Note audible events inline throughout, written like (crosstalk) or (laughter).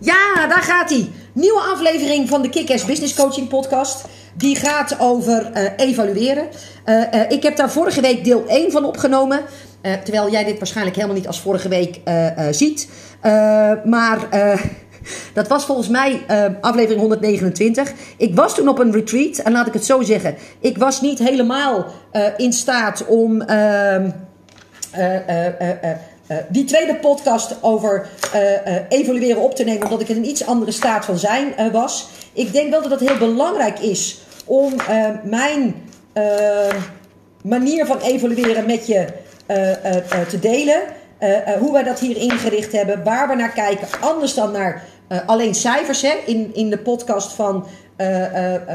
Ja, daar gaat hij. Nieuwe aflevering van de Kick-Ass Business Coaching Podcast. Die gaat over uh, evalueren. Uh, uh, ik heb daar vorige week deel 1 van opgenomen. terwijl jij dit waarschijnlijk helemaal niet als vorige week ziet. maar (laughs) dat was volgens mij aflevering 129. Ik was toen op een retreat. En laat ik het zo zeggen. Ik was niet helemaal in staat om ehm, die tweede podcast over uh, evalueren op te nemen, omdat ik in een iets andere staat van zijn was. Ik denk wel dat het heel belangrijk is om mijn manier van evalueren met je te delen. hoe wij dat hier ingericht hebben, waar we naar kijken, anders dan naar alleen cijfers. Hè? In, in de podcast van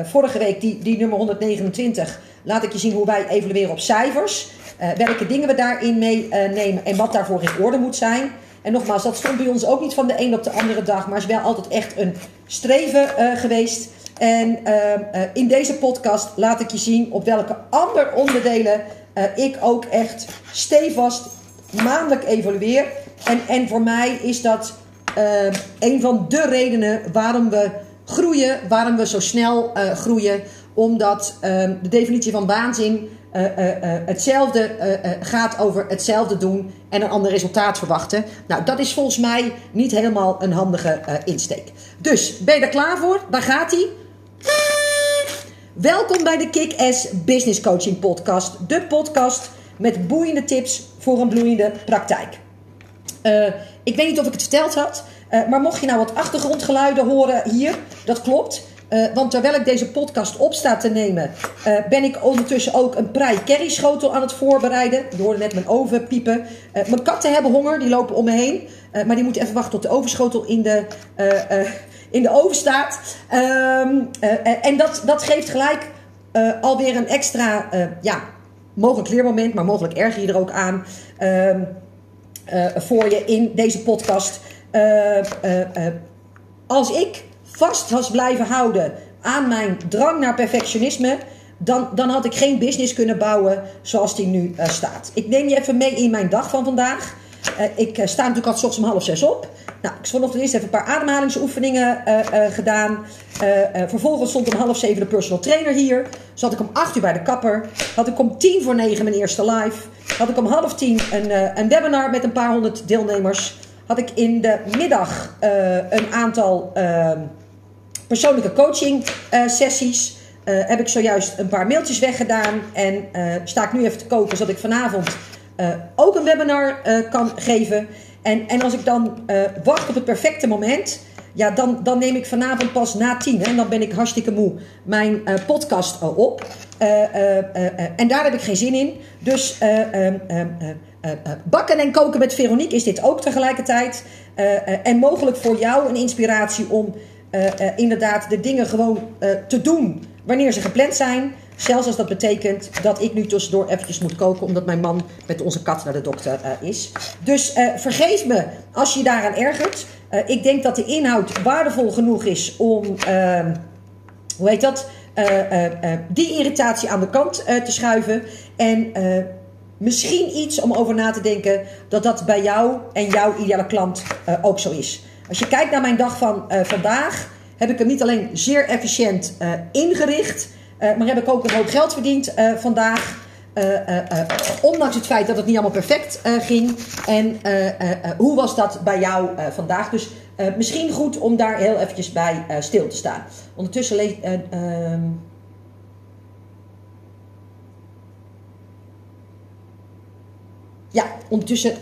vorige week, die, die nummer 129, laat ik je zien hoe wij evalueren op cijfers. Uh, welke dingen we daarin meenemen uh, en wat daarvoor in orde moet zijn. En nogmaals, dat stond bij ons ook niet van de een op de andere dag, maar is wel altijd echt een streven uh, geweest. En in deze podcast laat ik je zien op welke andere onderdelen ik ook echt stevast maandelijk evalueer. En, en voor mij is dat een van de redenen waarom we groeien, waarom we zo snel groeien. Omdat de definitie van waanzin uh, uh, hetzelfde gaat over hetzelfde doen en een ander resultaat verwachten. Nou, dat is volgens mij niet helemaal een handige insteek. Dus, ben je er klaar voor? Daar gaat hij. Welkom bij de Kick-Ass Business Coaching Podcast. De podcast met boeiende tips voor een bloeiende praktijk. ik weet niet of ik het verteld had, maar mocht je nou wat achtergrondgeluiden horen hier, dat klopt. Uh, want terwijl ik deze podcast op sta te nemen, uh, ben ik ondertussen ook een prei curry schotel aan het voorbereiden. Je hoorde net mijn oven piepen. Uh, mijn katten hebben honger, die lopen om me heen. maar die moeten even wachten tot de ovenschotel in de, in de oven staat. Ehm, en dat, dat geeft gelijk alweer een extra, ja, mogelijk leermoment, maar mogelijk erger je er ook aan. Ehm, voor je in deze podcast. als ik vast was blijven houden aan mijn drang naar perfectionisme, dan, dan had ik geen business kunnen bouwen zoals die nu uh, staat. Ik neem je even mee in mijn dag van vandaag. Uh, ik uh, sta natuurlijk al s om half zes op. Nou, ik vanochtend eerst even een paar ademhalingsoefeningen gedaan. vervolgens stond om half zeven de personal trainer hier. Zat ik om acht uur bij de kapper. Had ik om tien voor negen mijn eerste live. Had ik om half tien een, een webinar met een paar honderd deelnemers. Had ik in de middag een aantal ehm, persoonlijke coaching uh, sessies. Uh, heb ik zojuist een paar mailtjes weggedaan. En uh, sta ik nu even te koken, zodat ik vanavond ook een webinar kan geven. En, en als ik dan wacht op het perfecte moment. Ja, dan, dan neem ik vanavond pas na tien. Hè, en dan ben ik hartstikke moe. Mijn podcast op. en daar heb ik geen zin in. Dus bakken en koken met Veronique is dit ook tegelijkertijd. en mogelijk voor jou een inspiratie om inderdaad de dingen gewoon uh, te doen wanneer ze gepland zijn. Zelfs als dat betekent dat ik nu tussendoor eventjes moet koken omdat mijn man met onze kat naar de dokter is. Dus vergeef me als je daaraan ergert. ik denk dat de inhoud waardevol genoeg is om, ehm, hoe heet dat, die irritatie aan de kant te schuiven. En misschien iets om over na te denken dat dat bij jou en jouw ideale klant ook zo is. Als je kijkt naar mijn dag van uh, vandaag, heb ik hem niet alleen zeer efficiënt uh, ingericht, uh, maar heb ik ook een hoop geld verdiend vandaag. ondanks het feit dat het niet allemaal perfect ging. En hoe was dat bij jou vandaag? Dus misschien goed om daar heel eventjes bij stil te staan. Ondertussen. Ehm, ja, ondertussen.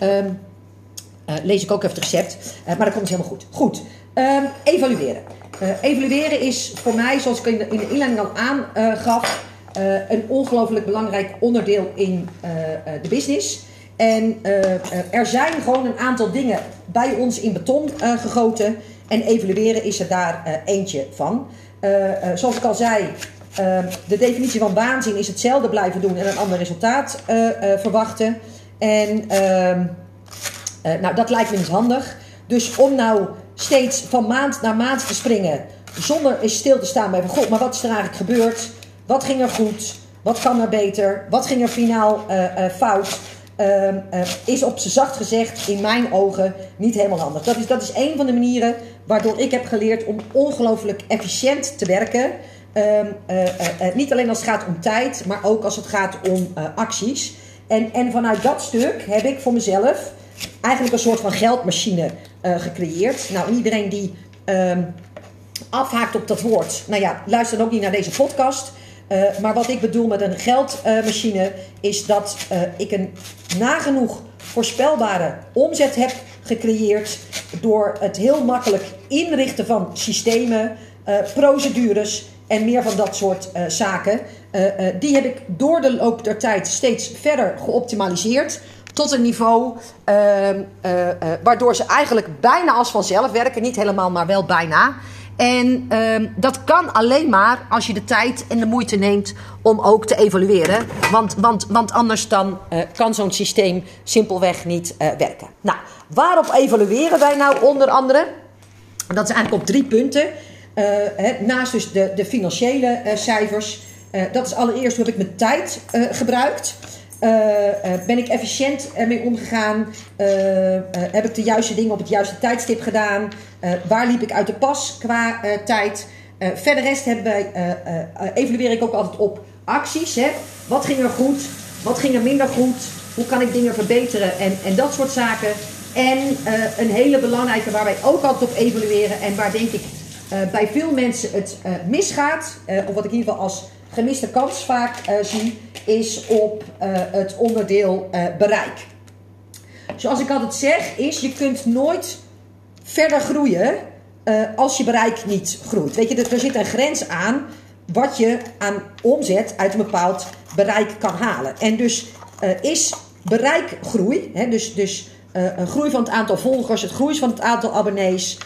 Ehm, uh, lees ik ook even het recept. Uh, maar dat komt helemaal goed. Goed, um, evalueren. Uh, evalueren is voor mij, zoals ik in de, in de inleiding al aangaf, een ongelooflijk belangrijk onderdeel in de business. En er zijn gewoon een aantal dingen bij ons in beton gegoten. En evalueren is er daar eentje van. zoals ik al zei, de definitie van waanzin is hetzelfde blijven doen en een ander resultaat verwachten. En ehm, uh, nou, dat lijkt me niet handig. Dus om nou steeds van maand naar maand te springen, zonder eens stil te staan bij van, god, maar wat is er eigenlijk gebeurd? Wat ging er goed? Wat kan er beter? Wat ging er finaal uh, uh, fout? ehm, eh, is op zijn zacht gezegd in mijn ogen niet helemaal handig. Dat is, dat is een van de manieren waardoor ik heb geleerd om ongelooflijk efficiënt te werken. Ehm, eh, eh, eh, niet alleen als het gaat om tijd, maar ook als het gaat om eh, acties. En, en vanuit dat stuk heb ik voor mezelf eigenlijk een soort van geldmachine eh, gecreëerd. Nou, en iedereen die ehm, afhaakt op dat woord, nou ja, luister dan ook niet naar deze podcast. Eh, maar wat ik bedoel met een geldmachine is dat eh, ik een nagenoeg voorspelbare omzet heb gecreëerd door het heel makkelijk inrichten van systemen, procedures en meer van dat soort zaken. Die heb ik door de loop der tijd steeds verder geoptimaliseerd. Tot een niveau ehm, eh, eh, waardoor ze eigenlijk bijna als vanzelf werken. Niet helemaal, maar wel bijna. En ehm, dat kan alleen maar als je de tijd en de moeite neemt om ook te evalueren. Want, want, want anders dan eh, kan zo'n systeem simpelweg niet werken. Nou, waarop evalueren wij nou onder andere? Dat is eigenlijk op drie punten. Hè, naast dus de, de financiële cijfers. Dat is allereerst hoe heb ik mijn tijd gebruikt. Eh, eh, ben ik efficiënt ermee omgegaan? Eh, heb ik de juiste dingen op het juiste tijdstip gedaan? Waar liep ik uit de pas qua tijd? Verder rest hebben wij, evalueer ik ook altijd op acties. Hè? Wat ging er goed? Wat ging er minder goed? Hoe kan ik dingen verbeteren? En, en dat soort zaken. En een hele belangrijke waar wij ook altijd op evalueren en waar denk ik bij veel mensen het misgaat, of wat ik in ieder geval als gemiste kans vaak eh, zie, is op eh, het onderdeel eh, bereik. Zoals ik altijd zeg, is je kunt nooit verder groeien als je bereik niet groeit. Weet je, er, zit een grens aan wat je aan omzet uit een bepaald bereik kan halen. En dus is bereikgroei, hè, dus, dus een groei van het aantal volgers, het groei van het aantal abonnees,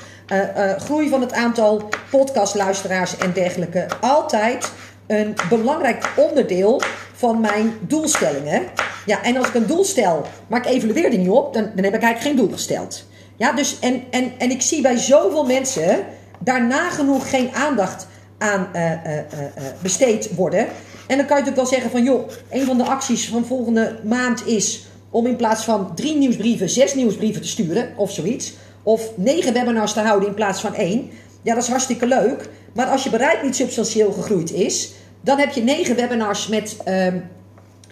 groei van het aantal podcastluisteraars en dergelijke, altijd een belangrijk onderdeel van mijn doelstellingen. Ja, en als ik een doel stel, maar ik evalueer die niet op, dan, dan heb ik eigenlijk geen doel gesteld. Ja, dus en, en, en ik zie bij zoveel mensen daar nagenoeg geen aandacht aan eh, eh, eh, besteed worden. En dan kan je natuurlijk wel zeggen van joh, een van de acties van volgende maand is om in plaats van drie nieuwsbrieven, zes nieuwsbrieven te sturen of zoiets. Of negen webinars te houden in plaats van één. Ja, dat is hartstikke leuk. Maar als je bereik niet substantieel gegroeid is, dan heb je negen webinars met ehm,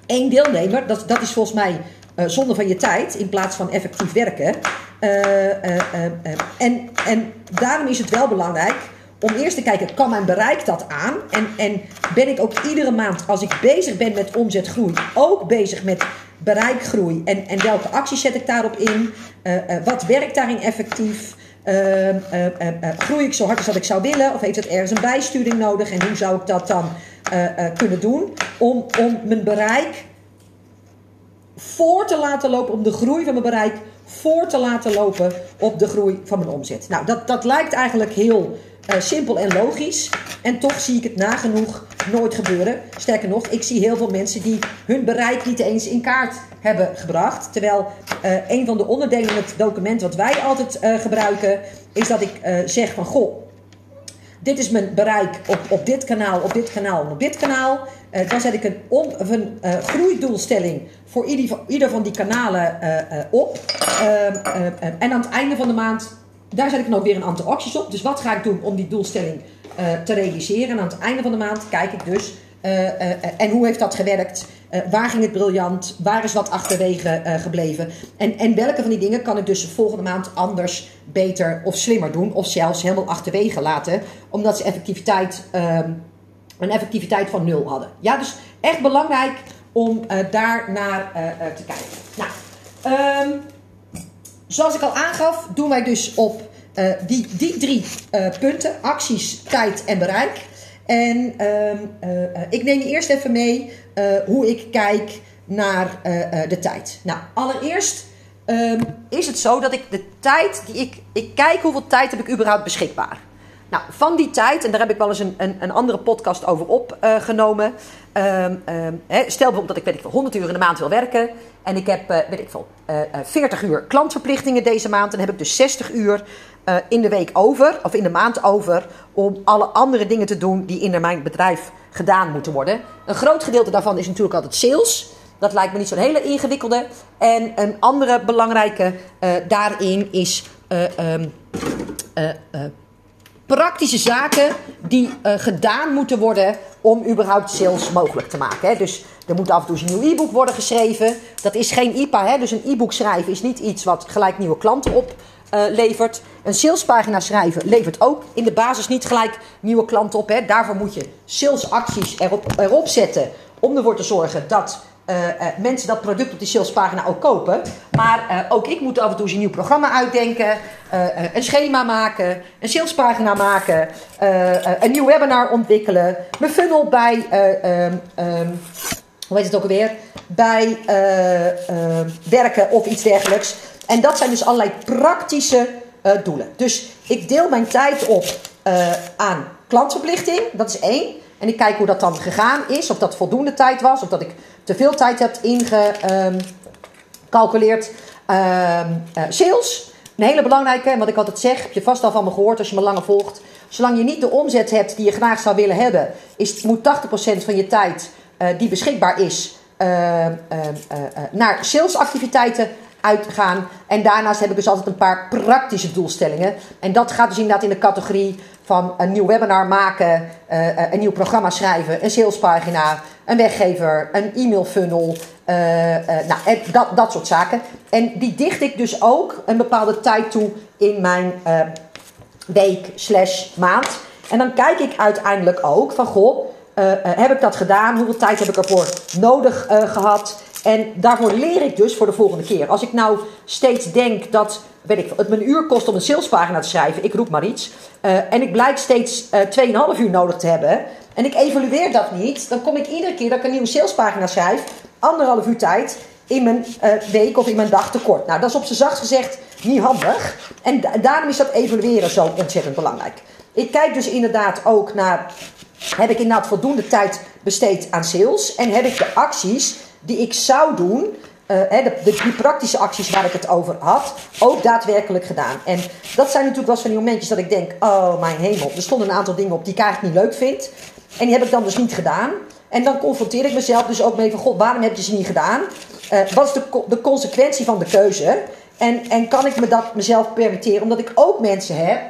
één deelnemer. Dat, dat is volgens mij eh, zonde van je tijd in plaats van effectief werken. Eh, eh, en, en daarom is het wel belangrijk om eerst te kijken, kan mijn bereik dat aan? En, en ben ik ook iedere maand, als ik bezig ben met omzetgroei, ook bezig met bereikgroei? En, en welke acties zet ik daarop in? Wat werkt daarin effectief? Eh, eh, eh, eh, groei ik zo hard als dat ik zou willen? Of heeft het ergens een bijsturing nodig? En hoe zou ik dat dan eh, eh, kunnen doen? Om, om mijn bereik voor te laten lopen, om de groei van mijn bereik voor te laten lopen op de groei van mijn omzet. Nou, dat, dat lijkt eigenlijk heel eh, simpel en logisch. En toch zie ik het nagenoeg nooit gebeuren. Sterker nog, ik zie heel veel mensen die hun bereik niet eens in kaart hebben gebracht. Terwijl eh, een van de onderdelen in het document wat wij altijd eh, gebruiken, is dat ik zeg van goh, dit is mijn bereik op, op dit kanaal, op dit kanaal en op dit kanaal. Dan zet ik een, of een groeidoelstelling voor ieder, van- ieder van die kanalen op. Ehm, eh, eh, en aan het einde van de maand, daar zet ik dan ook weer een aantal acties op. Dus wat ga ik doen om die doelstelling eh, te realiseren? En aan het einde van de maand kijk ik dus, eh, eh, en hoe heeft dat gewerkt? Waar ging het briljant? Waar is wat achterwege gebleven? En, en welke van die dingen kan ik dus volgende maand anders, beter of slimmer doen? Of zelfs helemaal achterwege laten, omdat ze effectiviteit, ehm, een effectiviteit van nul hadden. Ja, dus echt belangrijk om daar naar te kijken. Nou, ehm, zoals ik al aangaf, doen wij dus op eh, die, die drie eh, punten: acties, tijd en bereik. En ehm, eh, ik neem je eerst even mee hoe ik kijk naar de tijd. Nou, allereerst ehm, is het zo dat ik de tijd die ik. Ik kijk hoeveel tijd heb ik überhaupt beschikbaar. Nou, van die tijd, en daar heb ik wel eens een, een, een andere podcast over opgenomen. Ehm, ehm, hè, stel bijvoorbeeld dat ik, weet ik veel, 100 uur in de maand wil werken. En ik heb, eh, weet ik veel, eh, eh, 40 uur klantverplichtingen deze maand. Dan heb ik dus 60 uur eh, in de week over, of in de maand over, om alle andere dingen te doen die in mijn bedrijf gedaan moeten worden. Een groot gedeelte daarvan is natuurlijk altijd sales. Dat lijkt me niet zo'n hele ingewikkelde. En een andere belangrijke daarin is ehm, praktische zaken die gedaan moeten worden om überhaupt sales mogelijk te maken. Hè. Dus er moet af en toe een nieuw e-book worden geschreven. Dat is geen IPA, hè? dus een e-book schrijven is niet iets wat gelijk nieuwe klanten oplevert. een salespagina schrijven levert ook in de basis niet gelijk nieuwe klanten op. Hè? Daarvoor moet je salesacties erop, erop zetten om ervoor te zorgen dat uh, uh, mensen dat product op die salespagina ook kopen. Maar uh, ook ik moet af en toe een nieuw programma uitdenken, een schema maken, een salespagina maken, een nieuw webinar ontwikkelen, mijn funnel bij, um, um, hoe heet het ook alweer, bij werken of iets dergelijks. En dat zijn dus allerlei praktische doelen. Dus ik deel mijn tijd op aan klantverplichting, dat is één. En ik kijk hoe dat dan gegaan is. Of dat voldoende tijd was. Of dat ik te veel tijd heb ingecalculeerd. Um, sales. Een hele belangrijke. Wat ik altijd zeg. Heb je vast al van me gehoord als je me langer volgt. Zolang je niet de omzet hebt die je graag zou willen hebben. Is, moet 80% van je tijd uh, die beschikbaar is. Uh, naar salesactiviteiten uitgaan. En daarnaast heb ik dus altijd een paar praktische doelstellingen. En dat gaat dus inderdaad in de categorie van een nieuw webinar maken, uh, een nieuw programma schrijven, een salespagina, een weggever, een e-mail funnel, uh, nou, dat, dat soort zaken. En die dicht ik dus ook een bepaalde tijd toe in mijn week slash maand. En dan kijk ik uiteindelijk ook van, goh, heb ik dat gedaan? Hoeveel tijd heb ik ervoor nodig gehad? En daarvoor leer ik dus voor de volgende keer. Als ik nou steeds denk dat weet ik, het een uur kost om een salespagina te schrijven, ik roep maar iets, uh, en ik blijk steeds uh, 2,5 uur nodig te hebben, en ik evalueer dat niet, dan kom ik iedere keer dat ik een nieuwe salespagina schrijf, anderhalf uur tijd in mijn uh, week of in mijn dag tekort. Nou, dat is op z'n zacht gezegd niet handig. En da daarom is dat evalueren zo ontzettend belangrijk. Ik kijk dus inderdaad ook naar, heb ik inderdaad voldoende tijd besteed aan sales, en heb ik de acties die ik zou doen, uh, de, de, die praktische acties waar ik het over had, ook daadwerkelijk gedaan. En dat zijn natuurlijk wel eens van die momentjes dat ik denk: oh mijn hemel, er stonden een aantal dingen op die ik eigenlijk niet leuk vind. En die heb ik dan dus niet gedaan. En dan confronteer ik mezelf dus ook mee van: God, waarom heb je ze niet gedaan? Uh, wat is de, de consequentie van de keuze? En, en kan ik me dat mezelf permitteren? Omdat ik ook mensen heb,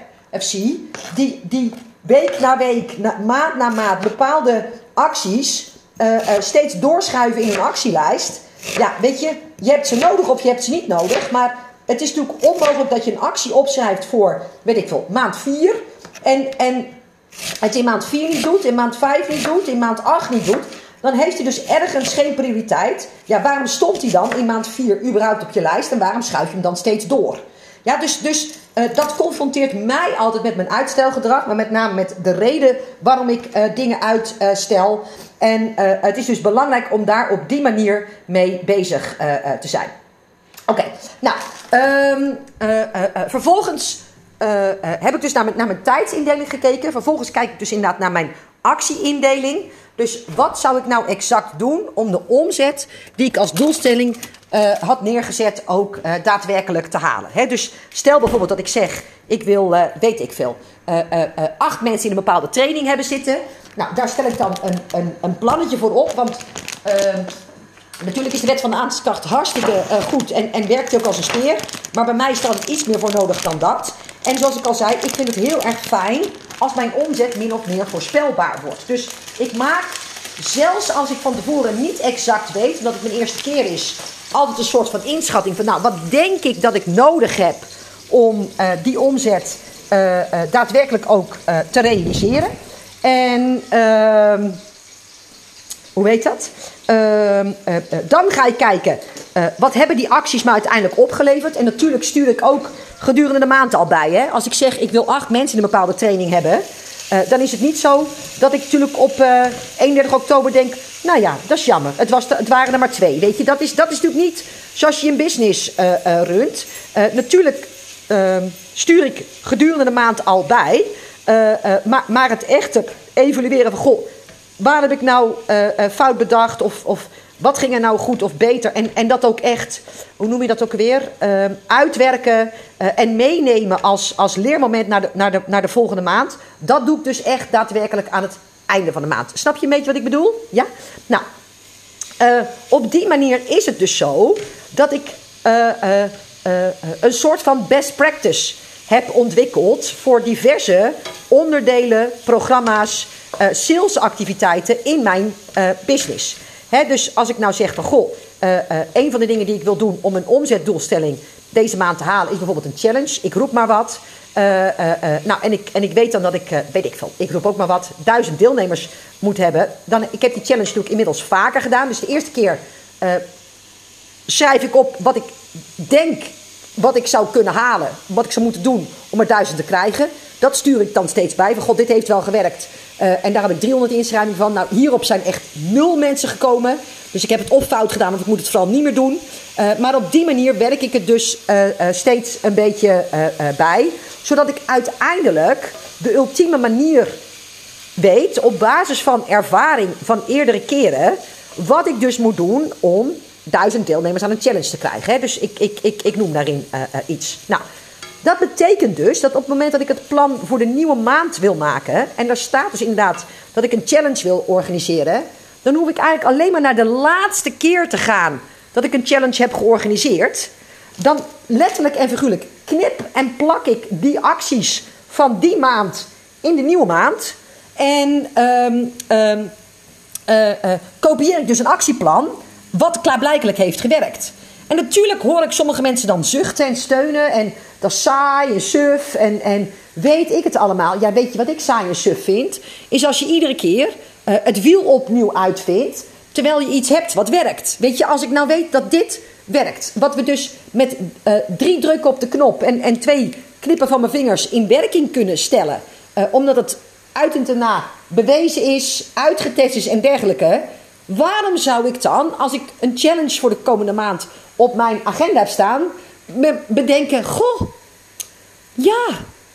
zie, die, die week na week, maand na maand bepaalde acties uh, uh, steeds doorschuiven in hun actielijst. Ja, weet je, je hebt ze nodig of je hebt ze niet nodig. Maar het is natuurlijk onmogelijk dat je een actie opschrijft voor, weet ik veel, maand 4. En, en het in maand 4 niet doet, in maand 5 niet doet, in maand 8 niet doet. Dan heeft hij dus ergens geen prioriteit. Ja, waarom stond hij dan in maand 4 überhaupt op je lijst? En waarom schuif je hem dan steeds door? Ja, dus, dus uh, dat confronteert mij altijd met mijn uitstelgedrag. Maar met name met de reden waarom ik uh, dingen uitstel. En uh, het is dus belangrijk om daar op die manier mee bezig te zijn. Oké, nou, um, vervolgens heb ik dus naar mijn, naar mijn tijdsindeling gekeken. Vervolgens kijk ik dus inderdaad naar mijn actieindeling. Dus wat zou ik nou exact doen om de omzet die ik als doelstelling uh, had neergezet ook uh, daadwerkelijk te halen. He, dus stel bijvoorbeeld dat ik zeg, ik wil, uh, weet ik veel, acht mensen in een bepaalde training hebben zitten. Nou, daar stel ik dan een, een, een plannetje voor op, want ehm, natuurlijk is de wet van de aantrekkingskracht hartstikke goed en, en werkt ook als een speer. Maar bij mij is er iets meer voor nodig dan dat. En zoals ik al zei, ik vind het heel erg fijn als mijn omzet min of meer voorspelbaar wordt. Dus ik maak, zelfs als ik van tevoren niet exact weet, omdat het mijn eerste keer is, altijd een soort van inschatting van, nou, wat denk ik dat ik nodig heb om uh, die omzet uh, uh, daadwerkelijk ook te realiseren. En ehm, hoe heet dat? Ehm, dan ga ik kijken, wat hebben die acties me uiteindelijk opgeleverd? En natuurlijk stuur ik ook gedurende de maand al bij. Hè? Als ik zeg, ik wil acht mensen in een bepaalde training hebben... Uh, dan is het niet zo dat ik natuurlijk op uh, 31 oktober denk... nou ja, dat is jammer, het, was het waren er maar twee. Weet je, dat is, dat is natuurlijk niet zoals je een business uh, runt. natuurlijk ehm, stuur ik gedurende de maand al bij... maar, maar het echte evalueren van... goh, waar heb ik nou fout bedacht of... of wat ging er nou goed of beter? En, en dat ook echt, hoe noem je dat ook weer? Uh, uitwerken uh, en meenemen als, als leermoment naar de, naar, de, naar de volgende maand. Dat doe ik dus echt daadwerkelijk aan het einde van de maand. Snap je een beetje wat ik bedoel? Ja? Nou, uh, op die manier is het dus zo dat ik uh, een soort van best practice heb ontwikkeld voor diverse onderdelen, programma's, salesactiviteiten in mijn business. Dus als ik nou zeg van goh, een van de dingen die ik wil doen om een omzetdoelstelling deze maand te halen is bijvoorbeeld een challenge. Ik roep maar wat. Uh, uh, nou, en ik, en ik weet dan dat ik, weet ik veel, ik roep ook maar wat, duizend deelnemers moet hebben. Dan, ik heb die challenge natuurlijk inmiddels vaker gedaan. Dus de eerste keer schrijf ik op wat ik denk wat ik zou kunnen halen, wat ik zou moeten doen om er duizend te krijgen. Dat stuur ik dan steeds bij. Van god, dit heeft wel gewerkt. en daar heb ik 300 inschrijvingen van. Nou, hierop zijn echt nul mensen gekomen. Dus ik heb het op fout gedaan, want ik moet het vooral niet meer doen. maar op die manier werk ik het dus steeds een beetje bij zodat ik uiteindelijk de ultieme manier weet, op basis van ervaring van eerdere keren, wat ik dus moet doen om duizend deelnemers aan een challenge te krijgen. Hè? Dus ik, ik, ik, ik noem daarin iets. Nou, dat betekent dus dat op het moment dat ik het plan voor de nieuwe maand wil maken, en daar staat dus inderdaad dat ik een challenge wil organiseren, dan hoef ik eigenlijk alleen maar naar de laatste keer te gaan dat ik een challenge heb georganiseerd. Dan letterlijk en figuurlijk knip en plak ik die acties van die maand in de nieuwe maand. En um, um, uh, uh, kopieer ik dus een actieplan wat klaarblijkelijk heeft gewerkt. En natuurlijk hoor ik sommige mensen dan zuchten en steunen. En dat is saai en suf en, en weet ik het allemaal. Ja, weet je wat ik saai en suf vind? Is als je iedere keer uh, het wiel opnieuw uitvindt. Terwijl je iets hebt wat werkt. Weet je, als ik nou weet dat dit werkt. Wat we dus met uh, drie drukken op de knop en, en twee knippen van mijn vingers in werking kunnen stellen. Uh, omdat het uit en te na bewezen is, uitgetest is en dergelijke. Waarom zou ik dan, als ik een challenge voor de komende maand op mijn agenda heb staan, bedenken: Goh, ja,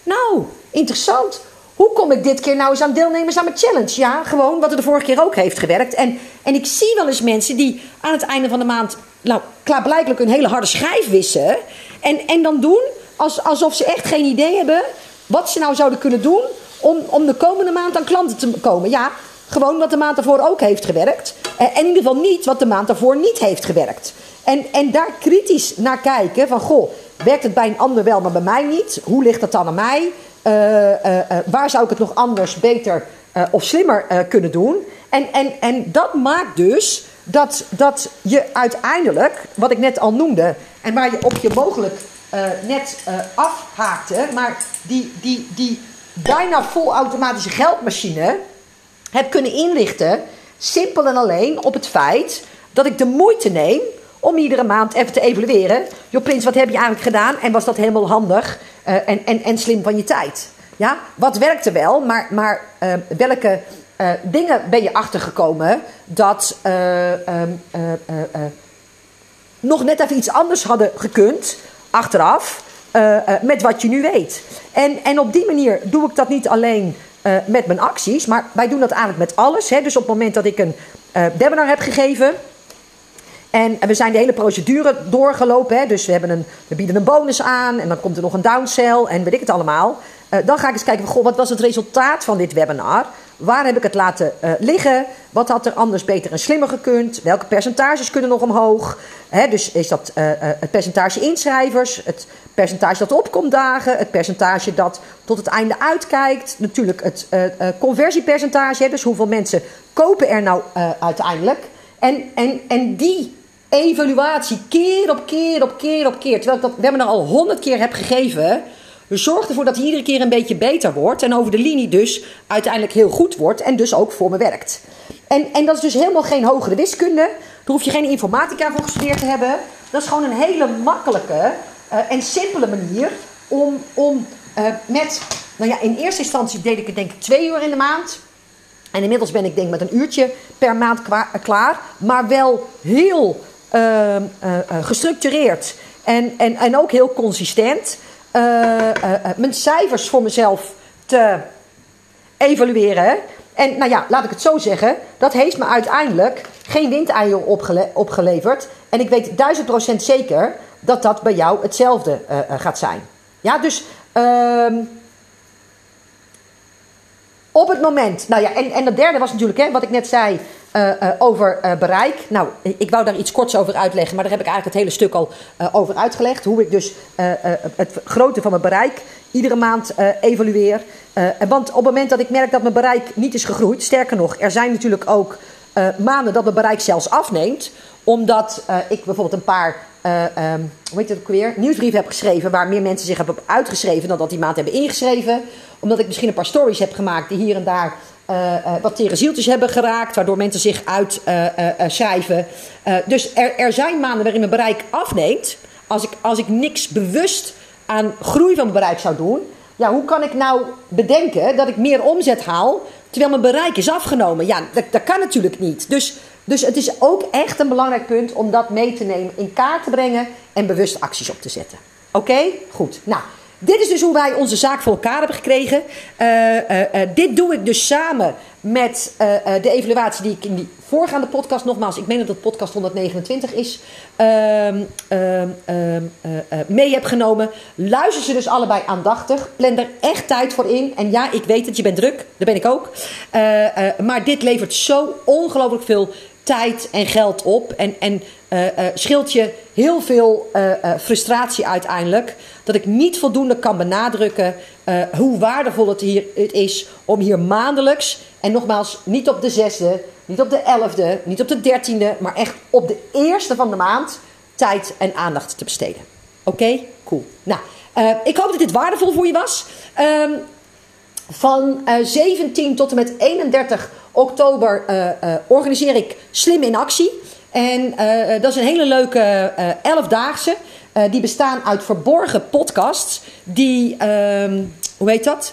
nou, interessant. Hoe kom ik dit keer nou eens aan deelnemers aan mijn challenge? Ja, gewoon wat er de vorige keer ook heeft gewerkt. En, en ik zie wel eens mensen die aan het einde van de maand nou, klaarblijkelijk een hele harde schijf wissen. En, en dan doen als, alsof ze echt geen idee hebben wat ze nou zouden kunnen doen om, om de komende maand aan klanten te komen. Ja, gewoon wat de maand daarvoor ook heeft gewerkt. En in ieder geval niet wat de maand daarvoor niet heeft gewerkt. En, en daar kritisch naar kijken van, goh, werkt het bij een ander wel, maar bij mij niet? Hoe ligt dat dan aan mij? Uh, uh, uh, waar zou ik het nog anders, beter of slimmer kunnen doen? En, en, en dat maakt dus dat, dat je uiteindelijk, wat ik net al noemde, en waar je op je mogelijk net afhaakte, maar die, die, die bijna volautomatische geldmachine heb kunnen inrichten, simpel en alleen op het feit dat ik de moeite neem om iedere maand even te evalueren. Joh, Prins, wat heb je eigenlijk gedaan? En was dat helemaal handig uh, en, en, en slim van je tijd? Ja, wat werkte wel, maar, maar welke uh, dingen ben je achtergekomen dat uh, uh, nog net even iets anders hadden gekund achteraf met wat je nu weet. En, en op die manier doe ik dat niet alleen met mijn acties, maar wij doen dat eigenlijk met alles. Hè. Dus op het moment dat ik een webinar heb gegeven. En we zijn de hele procedure doorgelopen. Hè. Dus we, hebben een, bieden een bonus aan en dan komt er nog een downsell en weet ik het allemaal. dan ga ik eens kijken, goh, wat was het resultaat van dit webinar? Waar heb ik het laten uh, liggen? Wat had er anders beter en slimmer gekund? Welke percentages kunnen nog omhoog? He, dus is dat uh, het percentage inschrijvers, het percentage dat opkomt dagen, het percentage dat tot het einde uitkijkt. Natuurlijk het conversiepercentage, dus hoeveel mensen kopen er nou uiteindelijk. En, en, en die evaluatie keer op keer op keer op keer, terwijl ik dat, we hebben er al honderd keer heb gegeven Zorg ervoor dat hij iedere keer een beetje beter wordt. En over de linie dus uiteindelijk heel goed wordt. En dus ook voor me werkt. En, en dat is dus helemaal geen hogere wiskunde. Daar hoef je geen informatica voor gestudeerd te hebben. Dat is gewoon een hele makkelijke uh, en simpele manier om, om uh, met... Nou ja, in eerste instantie deed ik het denk ik twee uur in de maand. En inmiddels ben ik denk met een uurtje per maand klaar. Maar wel heel uh, gestructureerd. En, en, en ook heel consistent uh, mijn cijfers voor mezelf te evalueren. En nou ja, laat ik het zo zeggen. Dat heeft me uiteindelijk geen windeieren opgele opgeleverd. En ik weet duizend procent zeker dat dat bij jou hetzelfde gaat zijn. Ja, dus ehm, op het moment. Nou ja, en, en dat derde was natuurlijk, hè, wat ik net zei. Uh, over bereik. Nou, ik wou daar iets korts over uitleggen, maar daar heb ik eigenlijk het hele stuk al over uitgelegd. Hoe ik dus het grootte van mijn bereik iedere maand evalueer. want op het moment dat ik merk dat mijn bereik niet is gegroeid, sterker nog, er zijn natuurlijk ook maanden dat mijn bereik zelfs afneemt omdat ik bijvoorbeeld een paar uh, hoe heet het ook weer? Nieuwsbrief heb geschreven waar meer mensen zich hebben uitgeschreven dan dat die maand hebben ingeschreven. Omdat ik misschien een paar stories heb gemaakt die hier en daar wat tere zieltjes hebben geraakt, waardoor mensen zich uitschrijven. dus er, er zijn maanden waarin mijn bereik afneemt. Als ik, als ik niks bewust aan groei van mijn bereik zou doen, ja, hoe kan ik nou bedenken dat ik meer omzet haal terwijl mijn bereik is afgenomen? Ja, dat, dat kan natuurlijk niet. Dus dus het is ook echt een belangrijk punt om dat mee te nemen, in kaart te brengen en bewust acties op te zetten. Oké? Goed. Nou, dit is dus hoe wij onze zaak voor elkaar hebben gekregen. Uh, uh, uh, dit doe ik dus samen met de evaluatie die ik in die voorgaande podcast, nogmaals, ik meen dat het podcast 129 is, ehm, ehm, ehm, mee heb genomen. Luister ze dus allebei aandachtig. Plan er echt tijd voor in. En ja, ik weet het, je bent druk. Dat ben ik ook. maar dit levert zo ongelooflijk veel tijd en geld op. En, en uh, uh, scheelt je heel veel uh, frustratie uiteindelijk. Dat ik niet voldoende kan benadrukken hoe waardevol het hier het is om hier maandelijks. En nogmaals, niet op de zesde, niet op de elfde, niet op de dertiende, maar echt op de eerste van de maand tijd en aandacht te besteden. Oké, cool. Nou, ik hoop dat dit waardevol voor je was. Ehm, van 17 tot en met 31 oktober uh, uh, organiseer ik Slim in Actie. En uh, dat is een hele leuke elfdaagse. die bestaan uit verborgen podcasts. Die, ehm, hoe heet dat?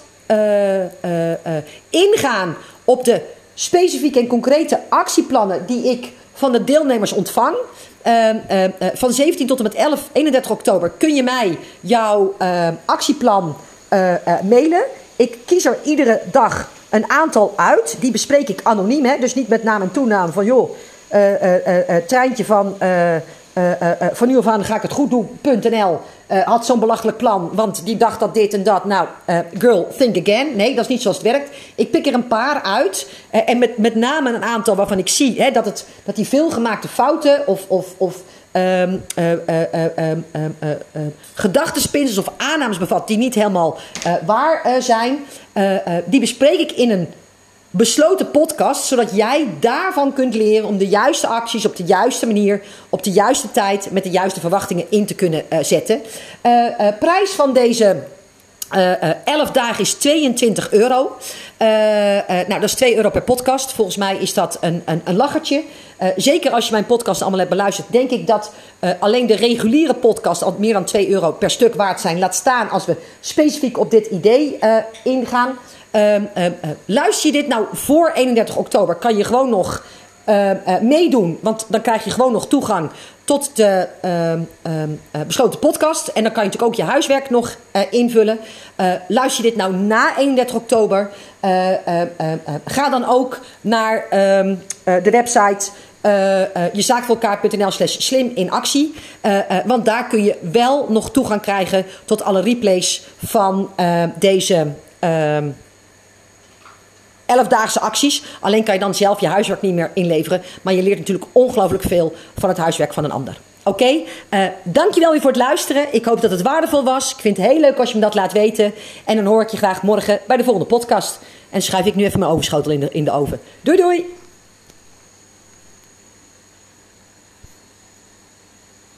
ingaan op de specifieke en concrete actieplannen die ik van de deelnemers ontvang. Ehm, ehm, van 17 tot en met 11, 31 oktober kun je mij jouw actieplan mailen. Ik kies er iedere dag een aantal uit. Die bespreek ik anoniem, hè? dus niet met naam en toenaam van joh, uh, treintje van, van nu af aan ga ik het goed doen.nl had zo'n belachelijk plan, want die dacht dat dit en dat. Nou, girl, think again. Nee, dat is niet zoals het werkt. Ik pik er een paar uit en met, met name een aantal waarvan ik zie hè, dat, het, dat die veelgemaakte fouten of, of, of um, gedachtenspinsels of aannames bevat die niet helemaal waar zijn. die bespreek ik in een besloten podcast, zodat jij daarvan kunt leren om de juiste acties op de juiste manier, op de juiste tijd, met de juiste verwachtingen in te kunnen zetten. prijs van deze uh, uh, 11 dagen is 22 euro. Nou, dat is 2 euro per podcast. Volgens mij is dat een, een, een lachertje. Zeker als je mijn podcast allemaal hebt beluisterd, denk ik dat alleen de reguliere podcast al meer dan 2 euro per stuk waard zijn. Laat staan als we specifiek op dit idee ingaan. Ehm, ehm, luister je dit nou voor 31 oktober, kan je gewoon nog meedoen. Want dan krijg je gewoon nog toegang tot de besloten podcast. En dan kan je natuurlijk ook je huiswerk nog invullen. Luister je dit nou na 31 oktober? ga dan ook naar de website jezaakvoorelkaar.nl slash slim in actie. want daar kun je wel nog toegang krijgen tot alle replays van deze... Um, elfdaagse acties. Alleen kan je dan zelf je huiswerk niet meer inleveren. Maar je leert natuurlijk ongelooflijk veel van het huiswerk van een ander. Oké, okay? uh, dankjewel weer voor het luisteren. Ik hoop dat het waardevol was. Ik vind het heel leuk als je me dat laat weten. En dan hoor ik je graag morgen bij de volgende podcast. En schrijf ik nu even mijn ovenschotel in in de oven. Doei doei!